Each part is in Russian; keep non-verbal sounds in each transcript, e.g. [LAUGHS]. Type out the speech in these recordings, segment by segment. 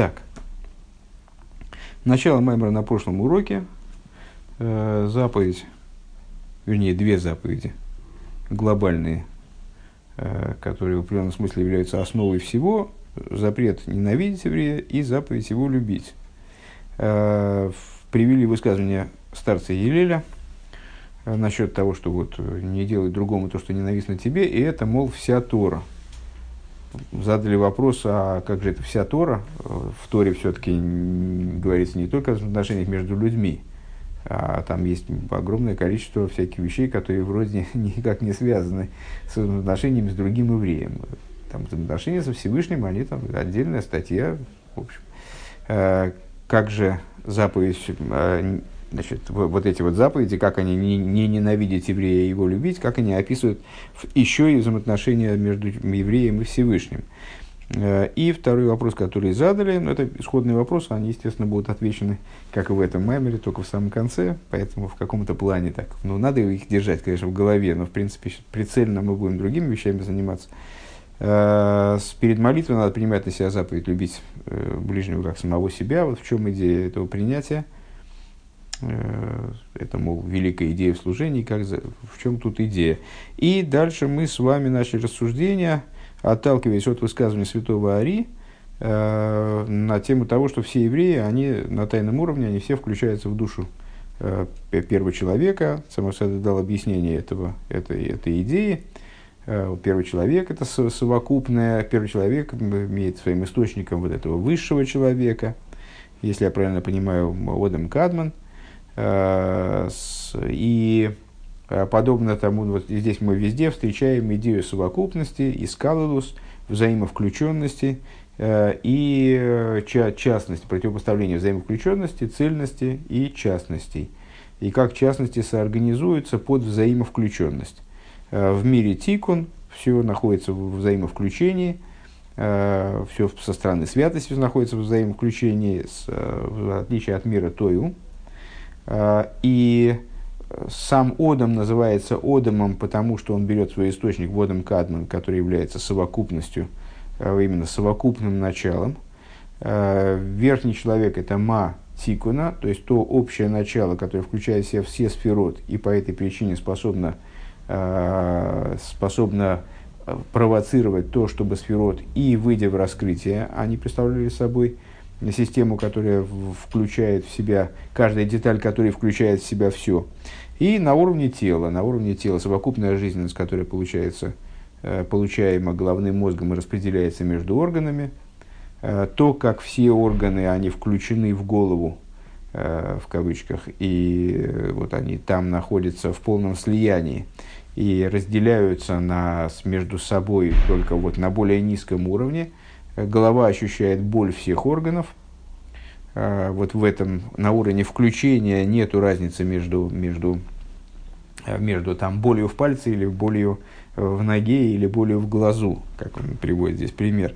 Так. Начало Маймера на прошлом уроке. Э, заповедь, вернее, две заповеди глобальные, э, которые в определенном смысле являются основой всего. Запрет ненавидеть еврея и заповедь его любить. Э, привели высказывание старца Елеля э, насчет того, что вот э, не делай другому то, что ненавистно тебе, и это, мол, вся Тора – задали вопрос, а как же это вся Тора? В Торе все-таки говорится не только о отношениях между людьми, а там есть огромное количество всяких вещей, которые вроде [LAUGHS] никак не связаны с отношениями с другим евреем. Там отношения со Всевышним, они там отдельная статья. В общем. А, как же заповедь а, значит, вот эти вот заповеди, как они не, не ненавидеть еврея и его любить, как они описывают еще и взаимоотношения между евреем и Всевышним. Э, и второй вопрос, который задали, ну, это исходный вопрос, они, естественно, будут отвечены, как и в этом меморе, только в самом конце, поэтому в каком-то плане так. Ну, надо их держать, конечно, в голове, но, в принципе, прицельно мы будем другими вещами заниматься. Э, перед молитвой надо принимать на себя заповедь любить э, ближнего как самого себя. Вот в чем идея этого принятия – это, мол, великая идея в служении, как в чем тут идея. И дальше мы с вами начали рассуждения, отталкиваясь от высказывания святого Ари, э, на тему того, что все евреи, они на тайном уровне, они все включаются в душу э, первого человека. Самосад дал объяснение этого, этой, этой идеи. Э, первый человек – это совокупное, первый человек имеет своим источником вот этого высшего человека, если я правильно понимаю, Одам Кадман – Э, и э, подобно тому, вот здесь мы везде встречаем идею совокупности, искалулус, взаимовключенности э, и частности, противопоставления взаимовключенности, цельности и частностей. И как частности соорганизуются под взаимовключенность. В мире тикун все находится в взаимовключении, все со стороны святости находится в взаимовключении, в отличие от мира тою, Э, и сам Одам называется Одамом, потому что он берет свой источник в Одам Кадман, который является совокупностью, э, именно совокупным началом. Э, верхний человек – это Ма Тикуна, то есть то общее начало, которое включает в себя все сферот и по этой причине способно, способно провоцировать то, чтобы сферот и выйдя в раскрытие, они представляли собой – систему, которая включает в себя, каждая деталь, которая включает в себя все. И на уровне тела, на уровне тела совокупная жизненность, которая получается, э, получаема головным мозгом и распределяется между органами, э, то, как все органы, они включены в голову, э, в кавычках, и вот они там находятся в полном слиянии и разделяются на, между собой только вот на более низком уровне – голова ощущает боль всех органов. А, вот в этом, на уровне включения нет разницы между, между, а, между там, болью в пальце или болью в ноге или болью в глазу, как он приводит здесь пример.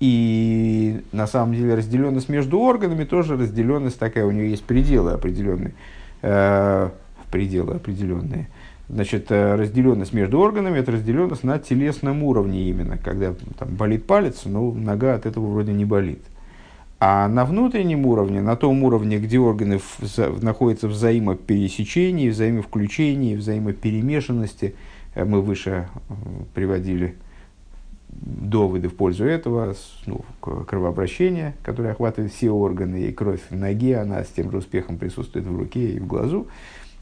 И на самом деле разделенность между органами тоже разделенность такая, у нее есть пределы определенные, пределы определенные. Значит, э, разделенность между органами – это разделенность на телесном уровне именно. Когда там, болит палец, но нога от этого вроде не болит. А на внутреннем уровне, на том уровне, где органы в, находятся в взаимопересечении, взаимовключении, взаимоперемешанности, э, мы выше э, приводили доводы в пользу этого, ну, кровообращение, которое охватывает все органы, и кровь в ноге, она с тем же успехом присутствует в руке и в глазу.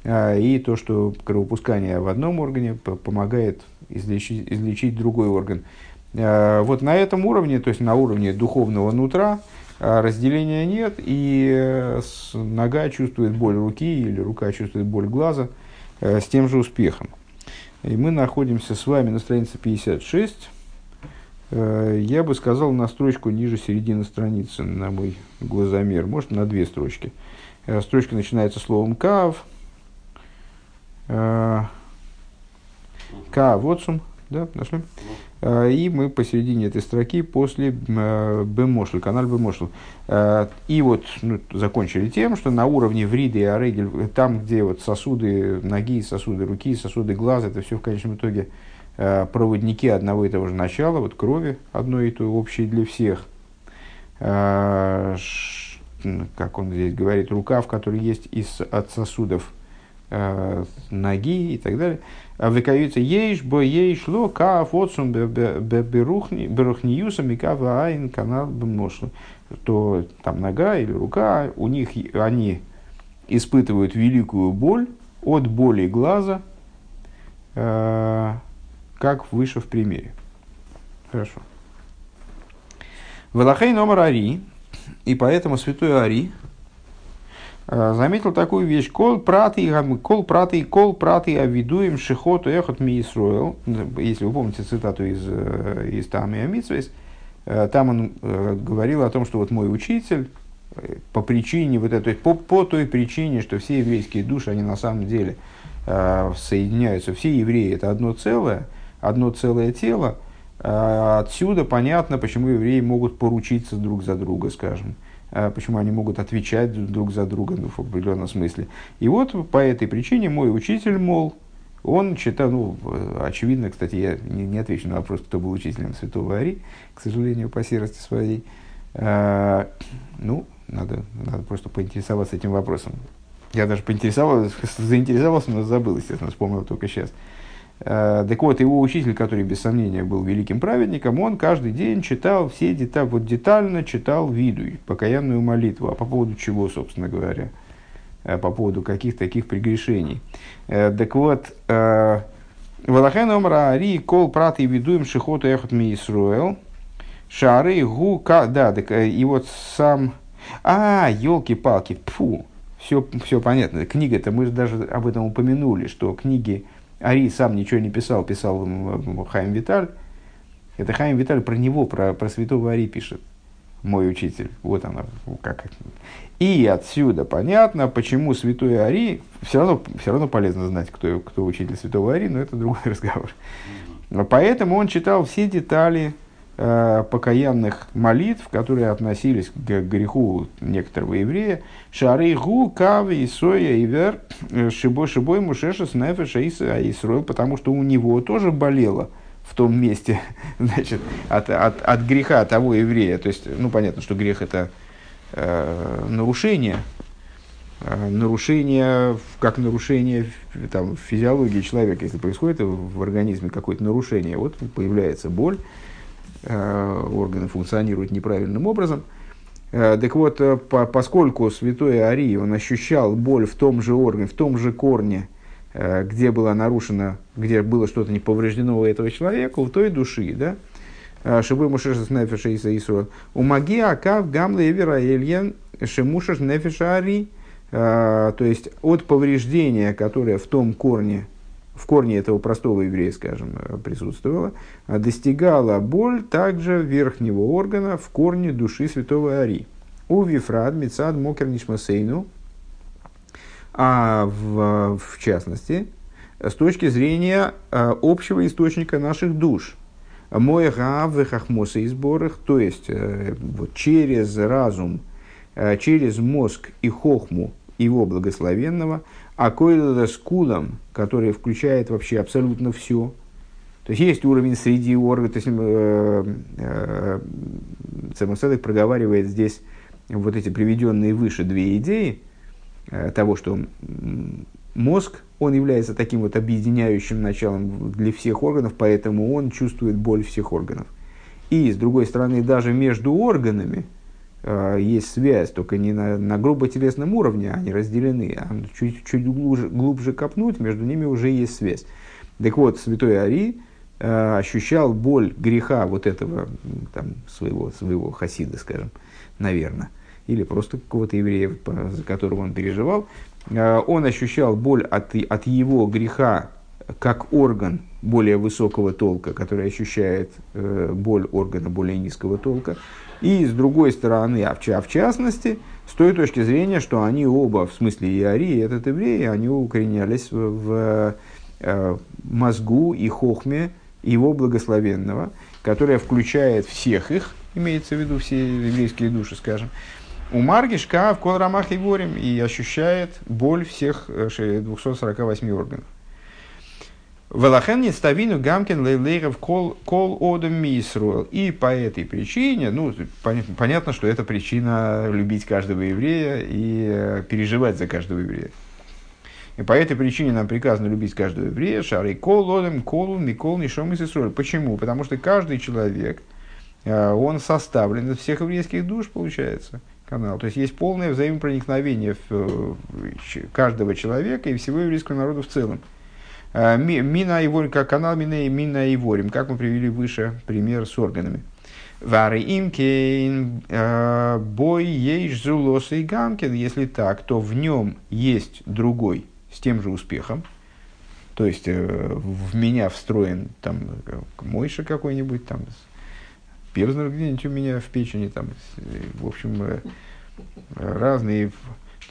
А, и то, что кровопускание в одном органе помогает излечить, излечить другой орган. А, вот на этом уровне, то есть на уровне духовного нутра, а, разделения нет, и э, нога чувствует боль руки или рука чувствует боль глаза э, с тем же успехом. И мы находимся с вами на странице 56. Э, я бы сказал на строчку ниже середины страницы, на мой глазомер, может на две строчки. Строчка начинается словом «кав», Ка Вотсум, да, нашли? А, и мы посередине этой строки после Бемошл, канал Бемошл. И вот ну, закончили тем, что на уровне вриды и арегель, там, где вот сосуды ноги, сосуды руки, сосуды глаза, это все в конечном итоге э, проводники одного и того же начала, вот крови одной и той общей для всех. Э, как он здесь говорит, рукав, который есть из, от сосудов э, ноги и так далее. А Векавица ейш, бо ейш, ло, ка, фоцум, берухниюсом, и кава, айн, канал, бмношло. То там нога или рука, у них они испытывают великую боль от боли глаза, э, как выше в примере. Хорошо. Валахей номер Ари, и поэтому святой Ари э, заметил такую вещь. Кол праты, кол праты, кол праты авидуем шихоту эхот ми Исруэл. Если вы помните цитату из, э, из Тами Амитсвейс, э, там он говорил о том, что вот мой учитель, по причине вот этой, по, по той причине, что все еврейские души, они на самом деле соединяются, все евреи это одно целое, одно целое тело, отсюда понятно, почему евреи могут поручиться друг за друга, скажем. А почему они могут отвечать друг за друга ну, в определенном смысле. И вот по этой причине мой учитель, мол, он читал, ну, очевидно, кстати, я не, не отвечу на вопрос, кто был учителем святого Ари, к сожалению, по серости своей. А, ну, надо, надо просто поинтересоваться этим вопросом. Я даже поинтересовался, [LAUGHS] заинтересовался, но забыл, естественно, вспомнил только сейчас. Так вот, его учитель, который без сомнения был великим праведником, он каждый день читал все детали, вот детально читал виду, покаянную молитву. А по поводу чего, собственно говоря? Э, по поводу каких таких прегрешений. Э, так вот, Валахен омра ари кол прат и видуем шихоту эхот ми Исруэл. Шары гу ка... Да, так, и вот сам... А, елки-палки, фу, все, все понятно. Книга-то, мы же даже об этом упомянули, что книги Ари сам ничего не писал, писал Хайм Виталь. Это Хайм Виталь про него, про, про святого Ари пишет. Мой учитель. Вот она. Как. И отсюда понятно, почему святой Ари, все равно, все равно полезно знать, кто, кто учитель святого Ари, но это другой [LAUGHS] разговор. Поэтому он читал все детали покаянных молитв, которые относились к греху некоторого еврея. Шары гу, кави, соя и вер, э, шибой, шибой, мушеша, снефеша и аисрой, потому что у него тоже болело в том месте, [LAUGHS] значит, от, от, от греха того еврея. То есть, ну, понятно, что грех это э, нарушение, э, нарушение, как нарушение там, физиологии человека, если происходит в организме какое-то нарушение, вот появляется боль, Э, органы функционируют неправильным образом. Э, так вот, э, по, поскольку святой Арий, он ощущал боль в том же органе, в том же корне, где было нарушено, где было что-то не повреждено у этого человека, у той души, да, Шибы Мушеша Нефеша Иса Исуа. У маги Акав Гамла Эвера Эльен Шемушаш Нефеша Ари. То есть от повреждения, которое в том корне в корне этого простого еврея, скажем, э, присутствовала, а достигала боль также верхнего органа в корне души святого Ари. У Вифрад, Мицад, Мокер, Нишмасейну, а в, в частности, с точки зрения э, общего источника наших душ. Мой гав хахмоса и сборах, то есть э, вот, через разум, через мозг и хохму его благословенного – а койда с кулом, который включает вообще абсолютно все. То есть есть уровень среди органов, то есть э, э, Цемусадек проговаривает здесь вот эти приведенные выше две идеи э, того, что мозг, он является таким вот объединяющим началом для всех органов, поэтому он чувствует боль всех органов. И, с другой стороны, даже между органами, Э, есть связь, только не на, на грубо-телесном уровне, они разделены, а чуть, чуть глубже, глубже копнуть, между ними уже есть связь. Так вот, святой Ари э, ощущал боль греха вот этого там, своего, своего хасида, скажем, наверное, или просто какого-то еврея, за которого он переживал. Э, он ощущал боль от, от его греха как орган более высокого толка, который ощущает э, боль органа более низкого толка. И с другой стороны, а в, а в частности, с той точки зрения, что они оба, в смысле и Ари, и этот еврей, они укоренялись в, в э, мозгу и хохме его благословенного, которая включает всех их, имеется в виду все еврейские души, скажем, у Маргишка в Колрамах и Ворим и ощущает боль всех 248 э, органов. Велахен не ставину гамкин лейлеров кол, одам мисруэл. И по этой причине, ну, понятно, что это причина любить каждого еврея и э, переживать за каждого еврея. И по этой причине нам приказано любить каждого еврея, шары кол одам, колу, микол, нишом и. Почему? Потому что каждый человек, э, он составлен из всех еврейских душ, получается, канал. То есть есть полное взаимопроникновение в каждого человека и всего еврейского народа в целом. Э, мина Иворим, как канал Мина, Мина Иворим, как мы привели выше пример с органами. Вары имкейн э, бой ейш зулос и гамкин. Если так, то в нем есть другой с тем же успехом. То есть э, в меня встроен там мойша какой-нибудь, там Певзнер где-нибудь у меня в печени, там, в общем, разные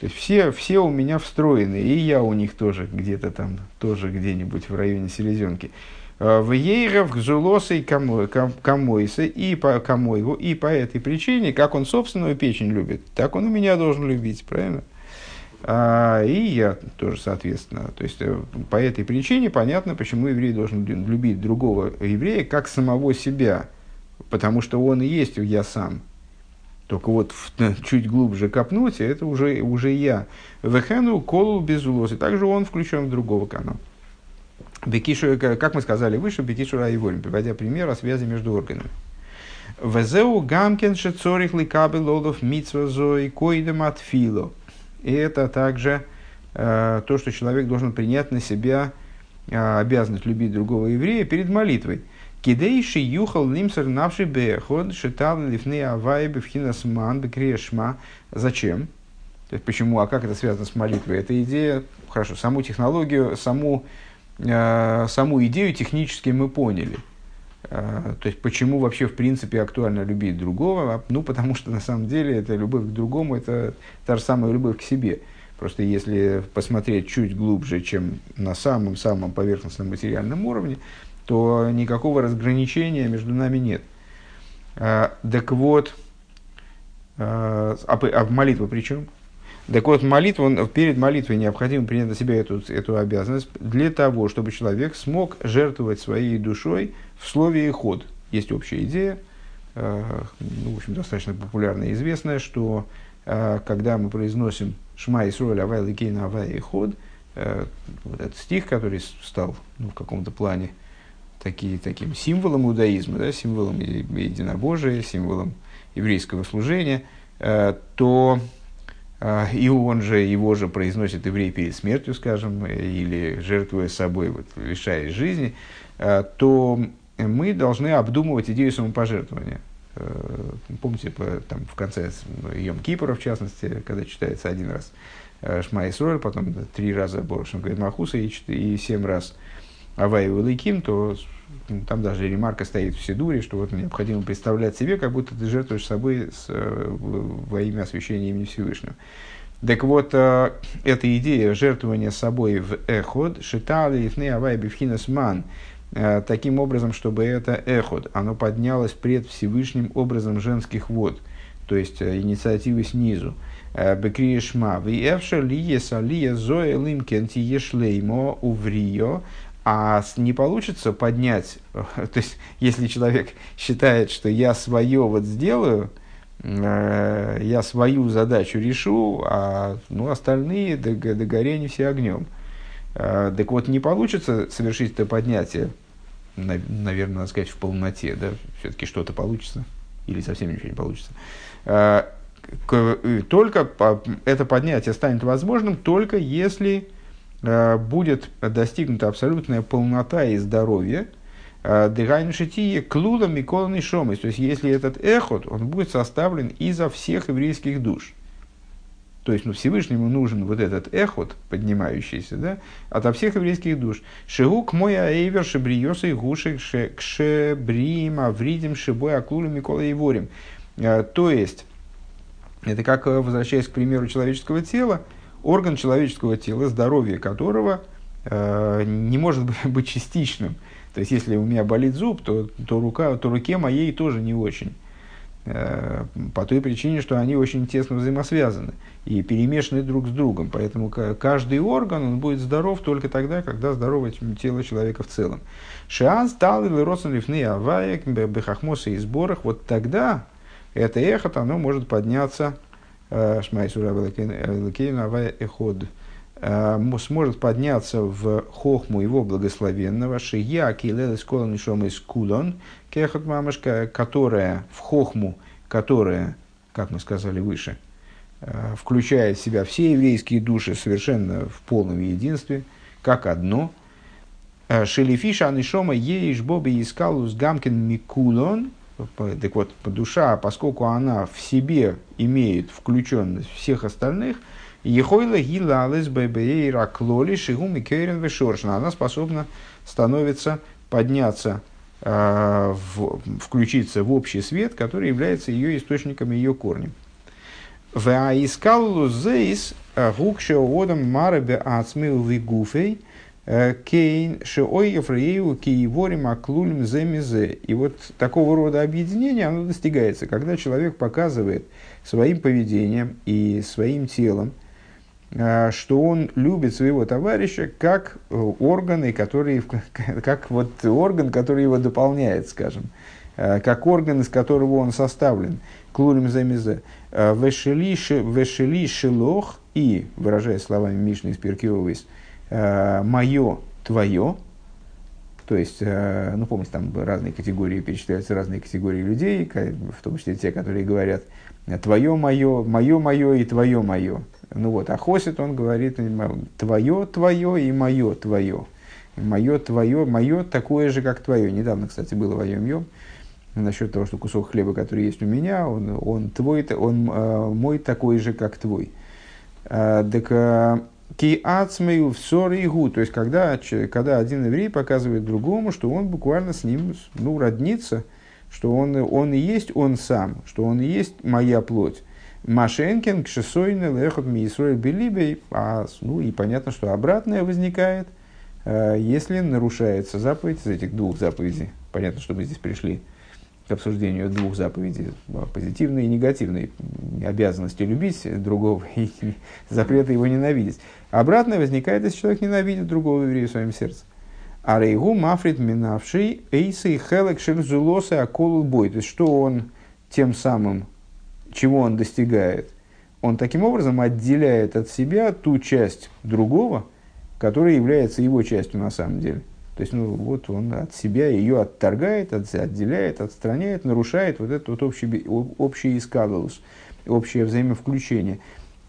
то есть все, все у меня встроены, и я у них тоже где-то там, тоже где-нибудь в районе селезенки. А, в ейров, гзулосой, камойсы, и по камойву, и по этой причине, как он собственную печень любит, так он и меня должен любить, правильно? А, и я тоже, соответственно. То есть, э, по этой причине понятно, почему еврей должен любить другого еврея, как самого себя, потому что он и есть я сам. Только вот чуть глубже копнуть, это уже, уже я. Вехену колу безулос. И также он включен в другого канала. Бекишу, как мы сказали выше, Бекишу Раиворим, приводя пример о связи между органами. Везеу гамкен шецорих ликабы лолов митсвазой койдем отфило. И это также э, то, что человек должен принять на себя э, обязанность любить другого еврея перед молитвой. Кидейши юхал лимсер навши беход шитал лифны авай бифхинас ман бекрешма. Зачем? То есть почему, а как это связано с молитвой? Эта идея, хорошо, саму технологию, саму, э, саму идею технически мы поняли. Э, то есть почему вообще в принципе актуально любить другого? Ну, потому что на самом деле это любовь к другому, это та же самая любовь к себе. Просто если посмотреть чуть глубже, чем на самом-самом поверхностном материальном уровне, то никакого разграничения между нами нет. А, так вот, а, а, а молитва при чем? Так вот, молитву, перед молитвой необходимо принять на себя эту, эту обязанность для того, чтобы человек смог жертвовать своей душой в слове и ход. Есть общая идея, а, ну, в общем, достаточно популярная и известная, что когда мы произносим «Шма Исруэль Авай Ликейна Авай и Ход», вот этот стих, который стал ну, в каком-то плане такие, таким символом иудаизма, да, символом единобожия, символом еврейского служения, э, то э, и он же, его же произносит еврей перед смертью, скажем, или жертвуя собой, вот, лишаясь жизни, э, то мы должны обдумывать идею самопожертвования. Помните, там, в конце Йом Кипора, в частности, когда читается один раз Шма Исроль, потом три раза Боршем говорит Махуса и, и семь раз Авай Лейким, то там даже ремарка стоит в Сидуре, что вот необходимо представлять себе, как будто ты жертвуешь собой с, э, во имя освящения имени Всевышнего. Так вот, э, эта идея жертвования собой в эход, шитали ифны авай бифхинас ман, э, таким образом, чтобы это эход, оно поднялось пред Всевышним образом женских вод, то есть инициативы снизу. Бекриешма, ви эвша лие салия зоэ лимкен тиешлеймо уврио, а не получится поднять, [LAUGHS] то есть если человек считает, что я свое вот сделаю, э, я свою задачу решу, а ну, остальные догорение все огнем. Э, так вот, не получится совершить это поднятие, наверное, надо сказать, в полноте, да, все-таки что-то получится, или совсем ничего не получится. Э, только это поднятие станет возможным, только если Э, будет достигнута абсолютная полнота и здоровье, э, Дыгайн шитие клудом и шомис. То есть, если этот эхот, он будет составлен изо всех еврейских душ. То есть, ну, Всевышнему нужен вот этот эхот, поднимающийся, да, ото всех еврейских душ. Шигук мой аэвер шебриоса и гушек кшебрим авридим шибой аклулем Микола ворим. Э, то есть, это как, возвращаясь к примеру человеческого тела, орган человеческого тела, здоровье которого э, не может [LAUGHS] быть частичным. То есть, если у меня болит зуб, то, то, рука, то руке моей тоже не очень. Э, по той причине, что они очень тесно взаимосвязаны и перемешаны друг с другом. Поэтому каждый орган он будет здоров только тогда, когда здорово тело человека в целом. Шиан стал или родственный аваек, бехахмоса и сборах, вот тогда это эхо, оно может подняться, шмайсура авая эход, сможет подняться в хохму его благословенного, шия килелес колон из кулон, кехот мамашка, которая в хохму, которая, как мы сказали выше, э, включает в себя все еврейские души совершенно в полном единстве, как одно. Э, Шелифиша анишома еиш боби искалус гамкин микулон. Так вот, душа, поскольку она в себе имеет включенность всех остальных, Ехойла гилалес бэбэйра клоли шигум и кейрен вешоршна. Она способна становится подняться Э, в, включиться в общий свет, который является ее источником, ее корнем. Ваискаллу зейс э, гукше одам марабе ацмил вигуфей кейн шеой ефрею киеворим аклулем земизе. И вот такого рода объединение оно достигается, когда человек показывает своим поведением и своим телом – Э, что он любит своего товарища как э, органы, которые, как вот орган, который его дополняет, скажем, э, как орган, из которого он составлен. Клурим замезе. Вешели шелох и, выражая словами Мишны из Перкиовис, мое, твое, то есть, ну, помните, там разные категории, перечисляются разные категории людей, в том числе те, которые говорят, твое, мое, мое, мое и твое, мое. Ну вот, а Хосит, он говорит, твое, твое и мое, твое. Мое, твое, мое такое же, как твое. Недавно, кстати, было в Йом насчет того, что кусок хлеба, который есть у меня, он, он, твой, он э, мой такой же, как твой. Э, так э, ки ацмею в ссоригу, то есть когда, когда один еврей показывает другому, что он буквально с ним ну, роднится, что он, он и есть он сам, что он и есть моя плоть. Машенкин, Кшесойны, Лехот, Мисрой, Белибей. А, ну и понятно, что обратное возникает, э, если нарушается заповедь из этих двух заповедей. Понятно, что мы здесь пришли к обсуждению двух заповедей, а, позитивной и негативной обязанности любить другого [LAUGHS] и запрета его ненавидеть. Обратное возникает, если человек ненавидит другого еврея в своем сердце. А рейгу мафрит минавший эйсы и хелек шельзулосы аколу бой. То есть, что он тем самым чего он достигает? Он таким образом отделяет от себя ту часть другого, которая является его частью на самом деле. То есть, ну, вот он от себя ее отторгает, отделяет, отстраняет, нарушает вот этот вот общий, общий искалус, общее взаимовключение.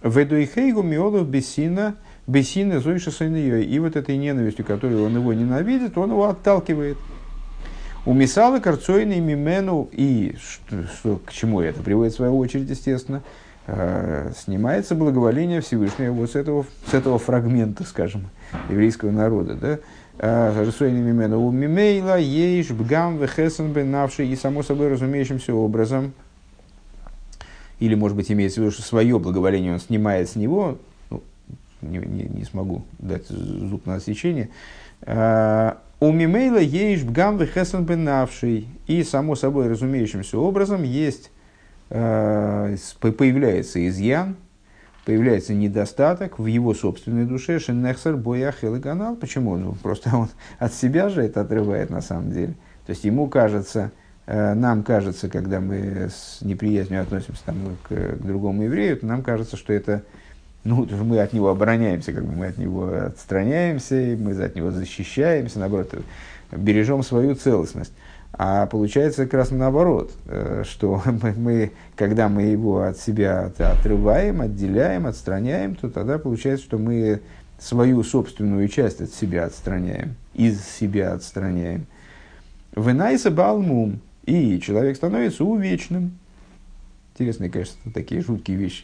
Ведуихейгу миолов бессина, бессина зойша И вот этой ненавистью, которую он его ненавидит, он его отталкивает. У Мисала Карцойный Мимену, и что, что, к чему это приводит в свою очередь, естественно, э, снимается благоволение Всевышнего вот с этого, с этого фрагмента, скажем, еврейского народа. Да? Карцойный Мимену. У Мимейла ейш бгам вехесен бенавший, и само собой разумеющимся образом, или, может быть, имеется в виду, что свое благоволение он снимает с него, ну, не, не, не смогу дать зуб на отсечение, э, у Мимейла есть бгам вехесен бенавший. И, само собой разумеющимся образом, есть, э, появляется изъян, появляется недостаток в его собственной душе, шеннехсер бояхел и канал. Почему? Ну, просто он от себя же это отрывает на самом деле. То есть ему кажется, э, нам кажется, когда мы с неприязнью относимся там, к, к другому еврею, то нам кажется, что это ну, мы от него обороняемся, как бы мы от него отстраняемся, мы от него защищаемся, наоборот, бережем свою целостность. А получается как раз наоборот, э, что [LAUGHS] мы, мы, когда мы его от себя отрываем, отделяем, отстраняем, то тогда получается, что мы свою собственную часть от себя отстраняем, из себя отстраняем. Венайса балмум, и человек становится увечным. Интересные, конечно, такие жуткие вещи.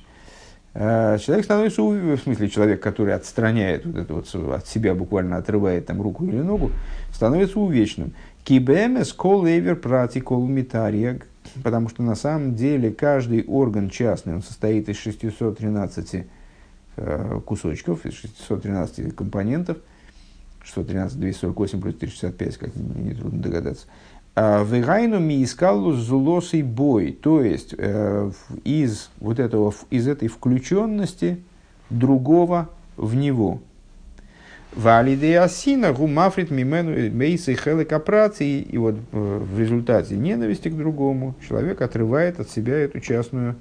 Э, человек становится, в смысле человек, который отстраняет вот это вот от себя, буквально отрывает там руку или ногу, становится увечным. Кибемес кол эвер прати кол потому что на самом деле каждый орган частный, он состоит из 613 э, кусочков, из 613 компонентов, 613, 248 плюс 365, как нетрудно догадаться. Вегайну ми искалу зулосый бой, то есть э, из вот этого, из этой включенности другого в него. Валидеасина гумафрит мимену мейсы хеликапрации. И вот в результате ненависти к другому человек отрывает от себя эту частную,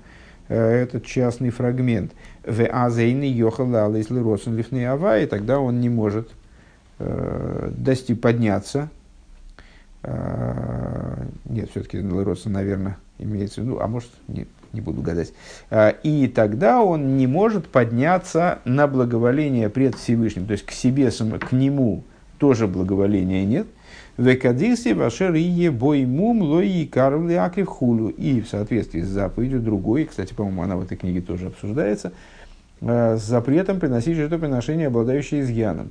этот частный фрагмент. В азейны йохала если родствен лифны ава, и тогда он не может дости подняться нет, все-таки Леросен, наверное, имеется в виду, а может, нет, не буду гадать. А, и тогда он не может подняться на благоволение пред Всевышним, то есть к себе, к нему тоже благоволения нет. Векадиси вашер ие боймум лои карвли акрив хулу. И в соответствии с заповедью другой, кстати, по-моему, она в этой книге тоже обсуждается, а, с запретом приносить жертвоприношение, обладающее изъяном.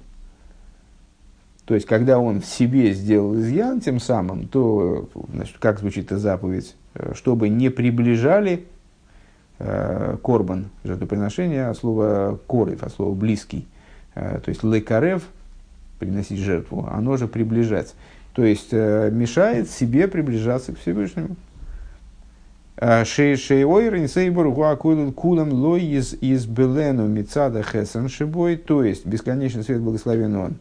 То есть, когда он в себе сделал изъян тем самым, то, значит, как звучит эта заповедь, э, чтобы не приближали э, корбан, жертвоприношение, от слова корев, от слова близкий. Э, то есть, лекарев, приносить жертву, оно же приближать. То есть, э, мешает себе приближаться к Всевышнему. То есть бесконечный свет благословен он,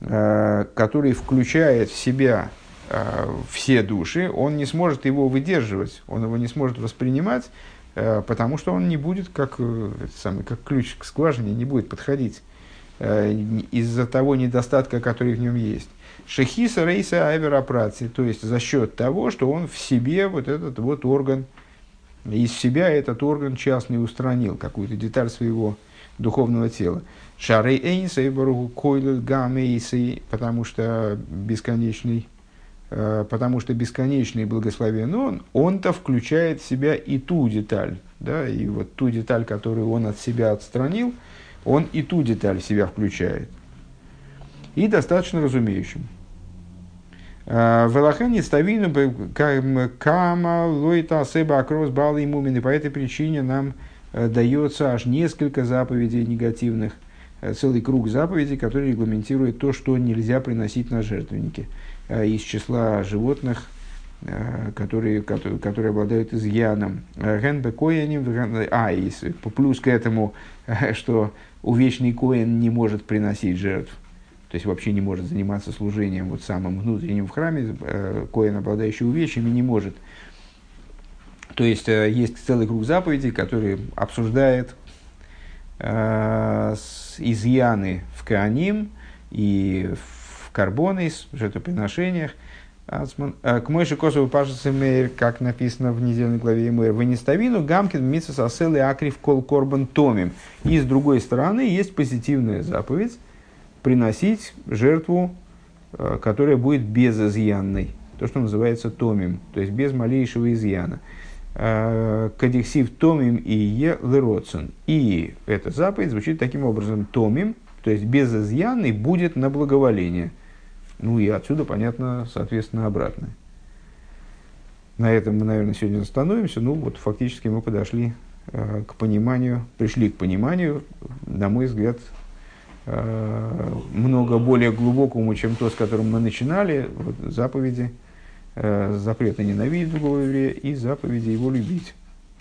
который включает в себя э, все души, он не сможет его выдерживать, он его не сможет воспринимать, э, потому что он не будет, как, самый, как ключ к скважине, не будет подходить из-за того недостатка, который в нем есть. Шехиса рейса аверопрации, то есть за счет того, что он в себе вот этот вот орган, из себя этот орган частный устранил, какую-то деталь своего духовного тела. Шары Эйнсей Баруху Койлет Гамейсей, потому что бесконечный, э, потому что бесконечный благословен он, он-то включает в себя и ту деталь, да, и вот ту деталь, которую он от себя отстранил, он и ту деталь в себя включает. И достаточно разумеющим. Э, Велахани ставину кама лойта себа акрос балы и По этой причине нам э, дается аж несколько заповедей негативных – целый круг заповедей, который регламентирует то, что нельзя приносить на жертвенники э, из числа животных, э, которые, которые, которые обладают изъяном. Генбе кояним, а, и плюс к этому, что увечный коин не может приносить жертв, то есть вообще не может заниматься служением вот самым внутренним в храме, коин, обладающий увечьями, не может. То есть есть целый круг заповедей, который обсуждает изъяны в Кааним и в карбонис, в жертвоприношениях. К Мойши Косову Пашице Мейр, как написано в недельной главе Мейр, в Неставину Гамкин Митсус Асел и Акрив Кол Корбан Томим. И с другой стороны есть позитивная заповедь приносить жертву, э, которая будет безызъянной. То, что называется томим, то есть без малейшего изъяна. Э, Кадиксив томим и е лероцин. И эта заповедь звучит таким образом. Томим, то есть без изъяны, будет на благоволение. Ну и отсюда, понятно, соответственно, обратное. На этом мы, наверное, сегодня остановимся. Ну вот фактически мы подошли э, к пониманию, пришли к пониманию, на мой взгляд, э, много более глубокому, чем то, с которым мы начинали, вот, заповеди – запрета ненавидеть другого еврея и заповеди его любить.